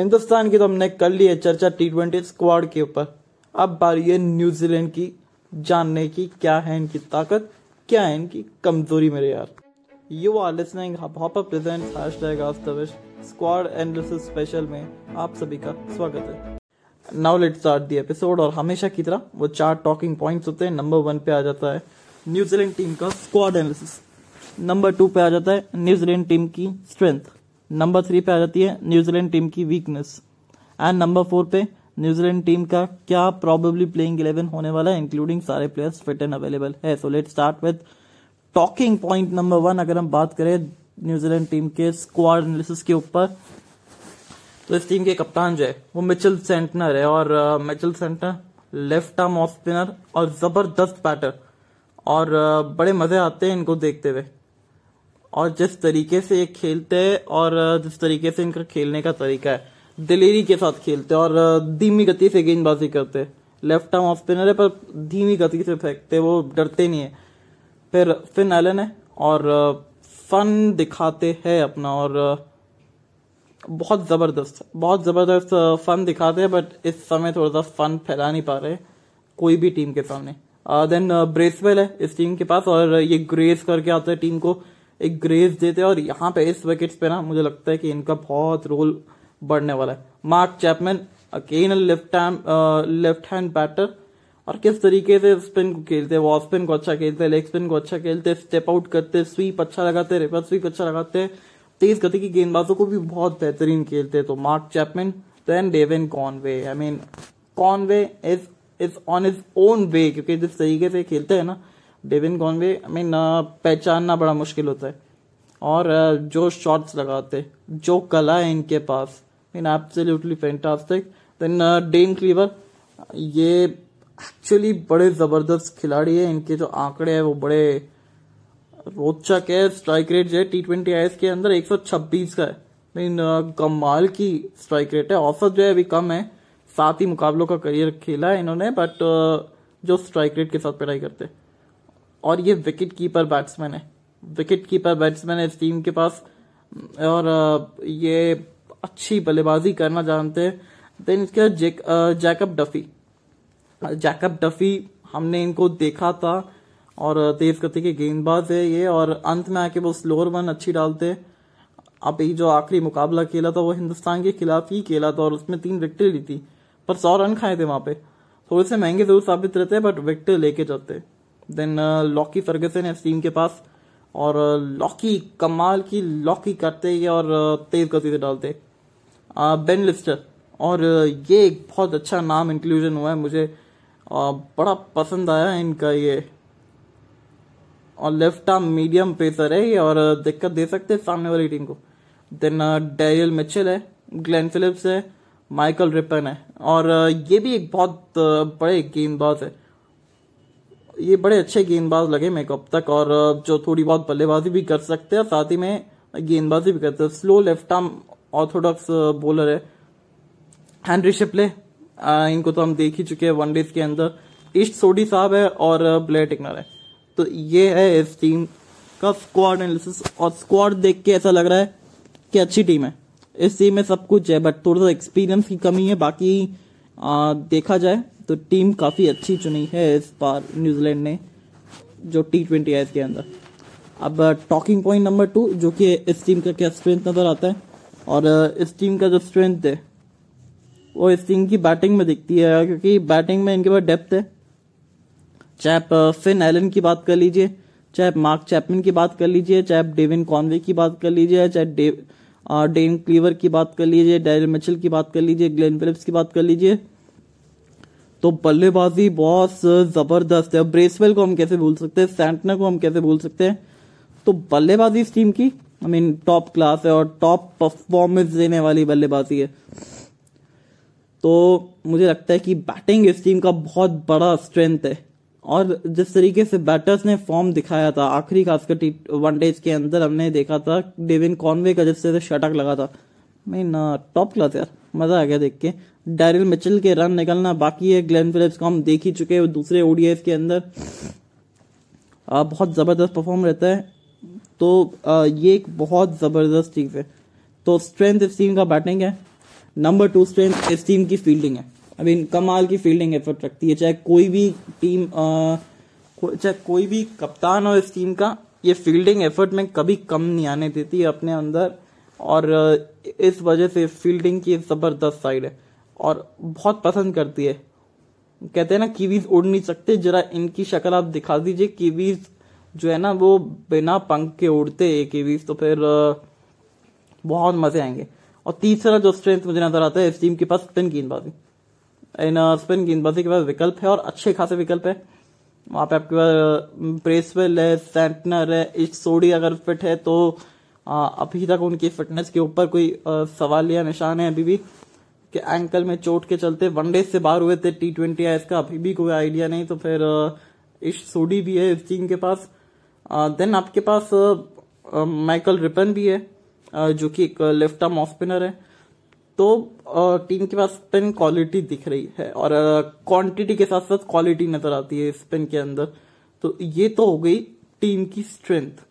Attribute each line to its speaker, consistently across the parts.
Speaker 1: हिंदुस्तान की तो हमने कर ली है चर्चा टी ट्वेंटी स्क्वाड के ऊपर। अब बारी है न्यूजीलैंड की, जानने की क्या है इनकी ताकत, क्या है इनकी कमज़ोरी मेरे यार। You are listening present hashtag after squad analysis special में आप सभी का स्वागत है। Now let start the episode और हमेशा की तरह वो चार टॉकिंग पॉइंट्स होते हैं। नंबर वन पे आ जाता है न्यूजीलैंड टीम का स्क्वाड एनालिसिस नंबर टू पे आ जाता है न्यूजीलैंड टीम की स्ट्रेंथ नंबर थ्री पे आ जाती है न्यूजीलैंड टीम की वीकनेस एंड नंबर फोर पे न्यूजीलैंड टीम का क्या प्रॉबेबली प्लेइंग इलेवन होने वाला है इंक्लूडिंग सारे प्लेयर्स फिट एंड अवेलेबल है। So let start with talking point number one अगर हम बात करें न्यूजीलैंड टीम के स्क्वाड एनालिसिस के ऊपर। तो इस टीम के कप्तान जो है वो मिचल सेंटनर है और Mitchell Santner left arm off spinner और ज़बरदस्त बैटर और uh, बड़े मज़े आते हैं इनको देखते हुए। और जिस तरीके से ये खेलते हैं और जिस तरीके से इनका खेलने का तरीका है, दिलेरी के साथ खेलते हैं और धीमी गति से गेंदबाजी करते हैं। लेफ़्ट आर्म ऑफ़ स्पिनर है, पर धीमी गति से फेंकते वो डरते नहीं है। फिर फिन एलन है और फन दिखाते हैं अपना और बहुत ज़बरदस्त बहुत ज़बरदस्त फन दिखाते हैं बट इस समय थोड़ा सा फन फैला नहीं पा रहे कोई भी टीम के सामने। देन ब्रेसवेल है इस टीम के पास और ये ग्रेस करके आते हैं टीम को। एक ग्रेस देते हैं और यहाँ पे इस विकेट्स पे ना मुझे लगता है कि इनका बहुत रोल बढ़ने वाला है। Mark Chapman again left hand left hand batter और किस तरीके से स्पिन को खेलते हैं? वॉफ स्पिन को अच्छा खेलते हैं लेग स्पिन को अच्छा खेलते हैं स्टेप आउट करते हैं स्वीप अच्छा लगाते हैं रिवर्स स्वीप अच्छा लगाते हैं। तेज गति की गेंदबाजों को भी बहुत बेहतरीन खेलते हैं तो Mark Chapman then Devon Conway I mean Conway is is on his own way क्योंकि जिस तरीके से खेलते हैं ना डेविन कॉनवे आई मीन पहचानना बड़ा मुश्किल होता है। और जो शॉट्स लगाते, जो कला है इनके पास mean absolutely fantastic then Dane Cleaver ये एक्चुअली बड़े ज़बरदस्त खिलाड़ी है। इनके जो आंकड़े हैं, वो बड़े रोचक है। स्ट्राइक रेट जो है टी ट्वेंटी आई के अंदर 126 का है। मीन कमाल की स्ट्राइक रेट है। औसत जो है, अभी कम है। सात ही मुकाबलों का करियर खेला है इन्होंने बट जो स्ट्राइक रेट के साथ पढ़ाई करते और ये विकेट कीपर बैट्समैन है। विकेट कीपर बैट्समैन है इस टीम के पास। और ये अच्छी बल्लेबाजी करना जानते हैं। देन इसके बाद जैकब डफी जैकब डफी हमने इनको देखा था और तेज गति के गेंदबाज है ये और अंत में आके वो स्लोअर वन अच्छी डालते अभी जो आखिरी मुकाबला खेला था वो हिंदुस्तान के खिलाफ ही खेला था और उसमें तीन विकेट ली थी। पर सौ रन खाए थे वहाँ पे। थोड़े से महँगे ज़रूर साबित रहते हैं बट विकेट लेके जाते देन लॉकी फर्गसन है टीम के पास। और लॉकी कमाल की लॉकी करते हैं और तेज गति से डालते बेन लिस्टर और ये एक बहुत अच्छा नाम इंक्लूजन हुआ है मुझे। बड़ा पसंद आया इनका ये। और लेफ़्ट आर्म मीडियम पेसर है ये और दिक्कत दे सकते हैं सामने वाली टीम को। देन डेरियल मिचेल है ग्लेन फिलिप्स है माइकल रिपन है। और ये भी एक बहुत बड़े गेंदबाज है। ये बड़े अच्छे गेंदबाज लगे मेरे को अब तक और जो थोड़ी बहुत बल्लेबाजी भी कर सकते हैं साथ ही में गेंदबाजी भी करते हैं। Slow left arm orthodox bowler है। हैंनरी शिपले इनको तो हम देख ही चुके हैं वनडेज के अंदर। ईस्ट सोडी साहब है और ब्लेयर टिकनर है। तो ये है इस टीम का स्क्वाड एनालिसिस और स्क्वाड देख के ऐसा लग रहा है कि अच्छी टीम है। इस टीम में सब कुछ है बट थोड़ा सा एक्सपीरियंस की कमी है बाकी आ, देखा जाए। तो टीम काफ़ी अच्छी चुनी है इस बार न्यूजीलैंड ने, जो टी ट्वेंटी है इसके अंदर। अब टॉकिंग पॉइंट नंबर टू जो कि इस टीम का क्या स्ट्रेंथ नज़र आता है, और इस टीम का जो स्ट्रेंथ है, वो इस टीम की बैटिंग में दिखती है, क्योंकि बैटिंग में इनके पास डेप्थ है। चाहे आप फिन एलन की बात कर लीजिए, चाहे आप मार्क चैपमिन की बात कर लीजिए, चाहे आप डेविन कॉनवे की बात कर लीजिए, चाहे डेव डेन क्लीवर की बात कर लीजिए डेरिल मिचल की बात कर लीजिए ग्लेन फिलिप्स की बात कर लीजिए तो बल्लेबाजी बहुत ज़बरदस्त है। ब्रेसवेल को हम कैसे भूल सकते हैं? सैंटनर को हम कैसे भूल सकते हैं? तो बल्लेबाजी इस टीम की आई मीन टॉप क्लास है और टॉप परफॉर्मेंस देने वाली बल्लेबाजी है। तो मुझे लगता है कि बैटिंग इस टीम का बहुत बड़ा स्ट्रेंथ है। और जिस तरीके से बैटर्स ने फॉर्म दिखाया था, आखिरी खासकर टी वनडेज के अंदर हमने देखा था डेविन कॉनवे का जिस तरह से शटक लगा था। मीन टॉप क्लास यार, मज़ा आ गया देख के। डैरिल मिचल के रन निकलना बाकी है। ग्लेन फिलिप्स को हम देख ही चुके हैं दूसरे ओडीएस के अंदर। आ, बहुत ज़बरदस्त परफॉर्म रहता है। तो आ, ये एक बहुत ज़बरदस्त चीज़ है। तो स्ट्रेंथ इस टीम का बैटिंग है। नंबर टू स्ट्रेंथ इस टीम की फील्डिंग है। आई मीन कमाल की फील्डिंग एफर्ट रखती है। चाहे कोई भी टीम चाहे कोई भी कप्तान हो इस टीम का ये फील्डिंग एफर्ट में कभी कम नहीं आने देती अपने अंदर। और इस वजह से फील्डिंग की ज़बरदस्त साइड है। और बहुत पसंद करती है। कहते हैं ना, कीवीज उड़ नहीं सकते। जरा इनकी शक्ल आप दिखा दीजिए। कीवीज जो है ना, वो बिना पंख के उड़ते कीवीज तो फिर बहुत मज़े आएँगे। और तीसरा जो स्ट्रेंथ मुझे नज़र आता है, इस टीम के पास स्पिन गेंदबाजी। इन स्पिन गेंदबाजी के पास विकल्प है और अच्छे खासे विकल्प है। वहाँ पे आपके पास प्रेसवेल है सेंटनर है इस सोडी अगर फिट है तो अभी तक उनकी फिटनेस के ऊपर कोई सवाल या निशान है अभी भी। कि एंकल में चोट के चलते वनडे से बाहर हुए थे टी ट्वेंटी है इसका अभी भी कोई आइडिया नहीं तो फिर इस सोडी भी है इस टीम के पास। देन आपके पास माइकल रिपन भी है जो कि एक लेफ़्ट आर्म ऑफ़ स्पिनर है। तो टीम के पास स्पिन क्वालिटी दिख रही है और क्वांटिटी के साथ साथ क्वालिटी नज़र आती है स्पिन के अंदर। तो ये तो हो गई टीम की स्ट्रेंथ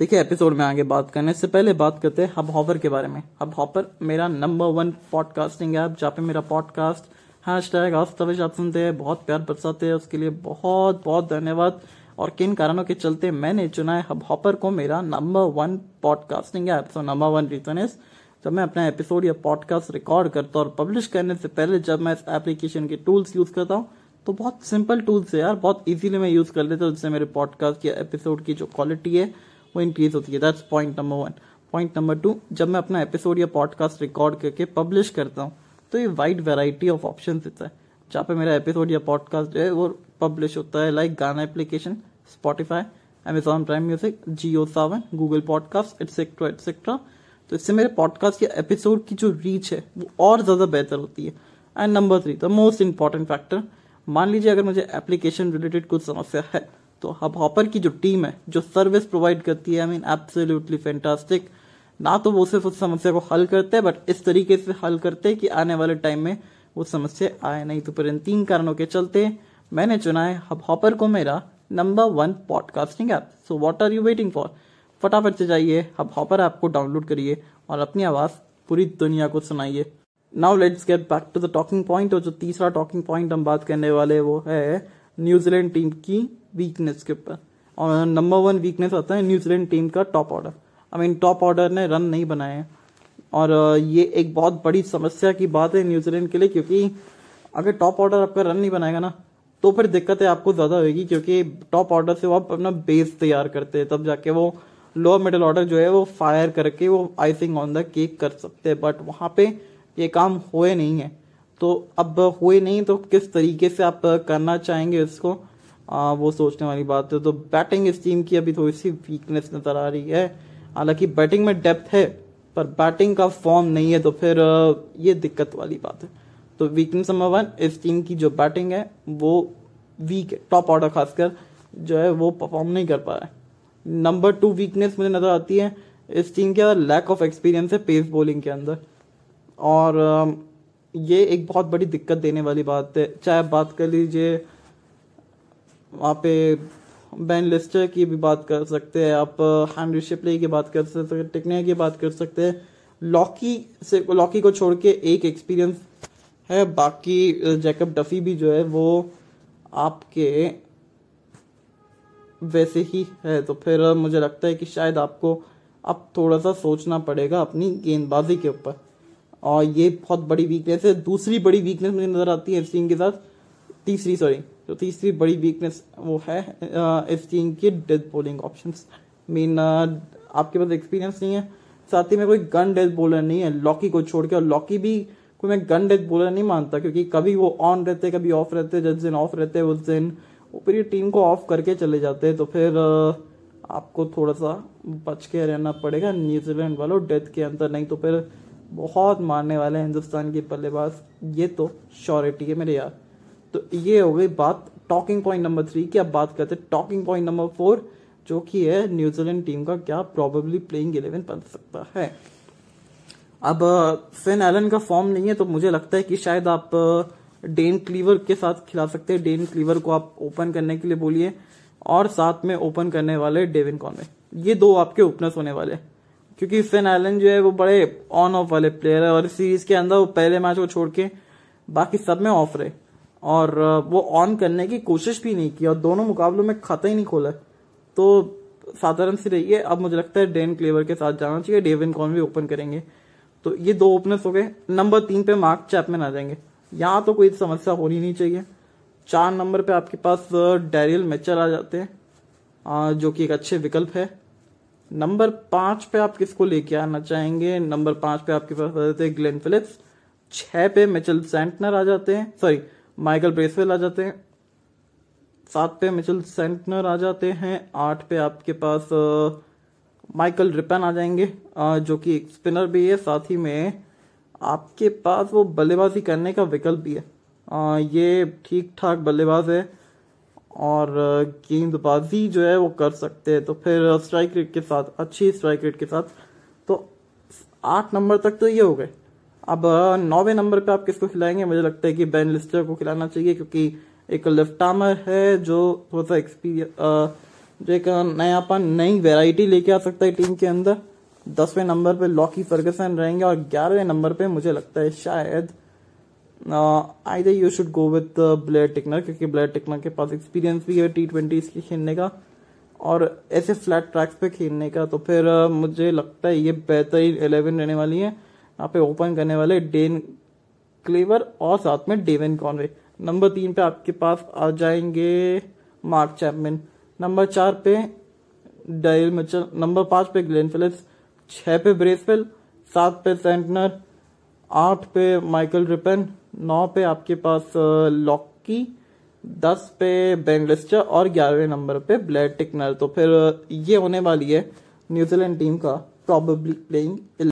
Speaker 1: देखिए एपिसोड में आगे बात करने से पहले बात करते हैं हब हॉपर के बारे में। हब हॉपर मेरा नंबर वन पॉडकास्टिंग ऐप जहाँ पे मेरा पॉडकास्ट हैश टैग आस्तविश आप सुनते हैं। बहुत प्यार बरसाते हैं, उसके लिए बहुत बहुत धन्यवाद। और किन कारणों के चलते मैंने चुना है हब हॉपर को मेरा number one podcasting app so number one reason is जब मैं अपना एपिसोड या पॉडकास्ट रिकॉर्ड करता हूँ और पब्लिश करने से पहले जब मैं इस एप्लीकेशन के टूल्स यूज़ करता हूँ तो बहुत सिंपल टूल्स है यार, बहुत इजीली मैं यूज़ कर लेता हूँ, जिससे मेरे पॉडकास्ट या एपिसोड की जो क्वालिटी है वो इंक्रीज होती है। That's point number one point number two जब मैं अपना एपिसोड या पॉडकास्ट रिकॉर्ड करके पब्लिश करता हूँ तो ये वाइड वेराइटी ऑफ़ ऑप्शन देता है। जहाँ पे मेरा एपिसोड या पॉडकास्ट जो है, वो पब्लिश होता है लाइक गाना application Spotify Amazon Prime music Jio Saavn Google podcast etcetera etcetera तो इससे मेरे पॉडकास्ट या एपिसोड की जो रीच है, वो और ज़्यादा बेहतर होती है। And number three the most important factor मान लीजिए अगर मुझे एप्लीकेशन रिलेटेड कुछ समस्या है तो हब हॉपर की जो टीम है, जो सर्विस प्रोवाइड करती है आई मीन एब्सोल्युटली फैंटास्टिक ना तो वो सिर्फ़ उस समस्या को हल करते हैं बट इस तरीके से हल करते हैं कि आने वाले टाइम में वो समस्या आए नहीं। तो पर इन तीन कारणों के चलते मैंने चुना है हब हॉपर को मेरा number one podcasting app so what are you waiting for फटाफट से जाइए हब हॉपर ऐप को डाउनलोड करिए और अपनी आवाज़ पूरी दुनिया को सुनाइए। Now let's get back to the talking point और जो तीसरा टॉकिंग पॉइंट हम बात करने वाले वो है न्यूजीलैंड टीम की वीकनेस के ऊपर। और नंबर वन वीकनेस आता है न्यूजीलैंड टीम का top order I mean top order ने रन नहीं बनाए हैं। और ये एक बहुत बड़ी समस्या की बात है न्यूजीलैंड के लिए, क्योंकि अगर टॉप ऑर्डर आपका रन नहीं बनाएगा ना तो फिर दिक्कतें आपको ज़्यादा होगी क्योंकि टॉप ऑर्डर से वो आप अपना बेस तैयार करते हैं, तब जाके वो लोअर मिडिल ऑर्डर जो है वो फायर करके वो आइसिंग ऑन द केक कर सकते हैं। बट वहाँ पे ये काम हुए नहीं है। तो अब हुए नहीं तो किस तरीके से आप करना चाहेंगे इसको? आ, वो सोचने वाली बात है। तो बैटिंग इस टीम की अभी थोड़ी सी वीकनेस नज़र आ रही है। हालाँकि बैटिंग में डेप्थ है पर बैटिंग का फॉर्म नहीं है तो फिर ये दिक्कत वाली बात है। तो वीकनेस नंबर वन इस टीम की जो बैटिंग है वो वीक है टॉप ऑर्डर खासकर जो है वो परफॉर्म नहीं कर पा रहा है। नंबर टू वीकनेस मुझे नज़र आती है इस टीम के लैक ऑफ़ एक्सपीरियंस है पेस बॉलिंग के अंदर। और ये एक बहुत बड़ी दिक्कत देने वाली बात है। चाहे आप बात कर लीजिए, वहाँ पे बैन लिस्टर की भी बात कर सकते हैं, आप हैंनरी शिपले की बात कर सकते हैं टिकने की बात कर सकते हैं। लॉकी से लॉकी को छोड़ के एक एक्सपीरियंस है, बाकी जैकब डफी भी जो है, वो आपके वैसे ही है। तो फिर मुझे लगता है कि शायद आपको अब थोड़ा सा सोचना पड़ेगा अपनी गेंदबाजी के ऊपर। और ये बहुत बड़ी वीकनेस है। दूसरी बड़ी वीकनेस मुझे नज़र आती है इस के साथ। तीसरी सॉरी तो तीसरी बड़ी वीकनेस वो है टीम की डेथ बॉलिंग ऑप्शन मीन आपके पास एक्सपीरियंस नहीं है। साथ ही में कोई गन डेथ बॉलर नहीं है। लॉकी को छोड़ के, और लॉकी भी कोई मैं गन डेथ बॉलर नहीं मानता, क्योंकि कभी वो ऑन रहते, कभी ऑफ़ रहते, जिस दिन ऑफ़ रहते, उस दिन वो फिर टीम को ऑफ़ करके चले जाते हैं। तो फिर आपको थोड़ा सा बच के रहना पड़ेगा न्यूजीलैंड वालों डेथ के अंदर। नहीं तो फिर बहुत मारने वाले हैं हिंदुस्तान के बल्लेबाज। ये तो श्योरिटी है मेरे यार। तो ये हो गई बात टॉकिंग पॉइंट नंबर थ्री की। अब बात करते हैं टॉकिंग पॉइंट नंबर फोर जो कि है न्यूजीलैंड टीम का क्या प्रॉबेबली प्लेइंग इलेवन बन सकता है। अब फिन एलन का फॉर्म नहीं है तो मुझे लगता है कि शायद आप डेन क्लीवर के साथ खिला सकते हैं। डेन क्लीवर को आप ओपन करने के लिए बोलिए। और साथ में ओपन करने वाले डेविन कॉनवे ये दो आपके ओपनर्स होने वाले क्योंकि फिन एलन जो है वो बड़े ऑन ऑफ़ वाले प्लेयर है और इस सीरीज़ के अंदर वो पहले मैच को छोड़ के बाकी सब में ऑफ़ रहे। और वो ऑन करने की कोशिश भी नहीं की और दोनों मुकाबलों में खाता ही नहीं खोला। तो साधारण सी रही है। अब मुझे लगता है डेन क्लेवर के साथ जाना चाहिए। डेविन कॉन भी ओपन करेंगे। तो ये दो ओपनर्स हो गए। नंबर तीन पे मार्क चैपमैन आ जाएँगे। यहाँ तो कोई समस्या होनी नहीं चाहिए। चार नंबर पे आपके पास डैरियल मेचर आ जाते हैं। जो कि एक अच्छे विकल्प है। नंबर पाँच पे आप किसको लेके आना चाहेंगे? नंबर पाँच पे आपके पास आ जाते हैं ग्लेन फिलिप्स। छह पे मिचल सेंटनर आ जाते हैं। सॉरी, माइकल ब्रेसवेल आ जाते हैं। सात पे मिचल सेंटनर आ जाते हैं। आठ पे आपके पास माइकल रिपन आ जाएँगे जो कि एक स्पिनर भी है। साथ ही में आपके पास वो बल्लेबाजी करने का विकल्प भी है। ये ठीक ठाक बल्लेबाज है। और गेंदबाजी जो है वो कर सकते हैं। तो फिर स्ट्राइक रेट के साथ, अच्छी स्ट्राइक रेट के साथ। तो आठ नंबर तक तो ये हो गए। अब नौवे नंबर पे आप किसको खिलाएँगे? मुझे लगता है कि बैन लिस्टर को खिलाना चाहिए, क्योंकि एक लेफ़्ट आर्मर है जो थोड़ा सा एक्सपीरियंस जो एक नयापन, नई वेराइटी लेके आ सकता है टीम के अंदर। दसवें नंबर पे लॉकी फर्गसन रहेंगे और ग्यारहवें नंबर पे मुझे लगता है शायद I they you should go with Blair Tickner क्योंकि ब्लेयर टिकनर के पास एक्सपीरियंस भी है टी ट्वेंटी इसके खेलने का। और ऐसे फ्लैट ट्रैक्स पे खेलने का तो फिर uh, मुझे लगता है ये बेहतरीन इलेवन रहने वाली है। यहाँ पे ओपन करने वाले डेन क्लेवर और साथ में डेवन कॉनवे नंबर तीन पे आपके पास आ जाएँगे मार्क चैपमिन नंबर चार पे डायल मिचल नंबर पाँच पे ग्लेन फिलिप्स छह पे ब्रेसवेल सात पे सेंटनर आठ पे माइकल रिपन नौ पे आपके पास लॉकी, दस पे बेंगलिस्टर और ग्यारहवें नंबर पे ब्लैड टिकनर तो फिर ये होने वाली है न्यूजीलैंड टीम का प्रॉबेबली प्लेइंग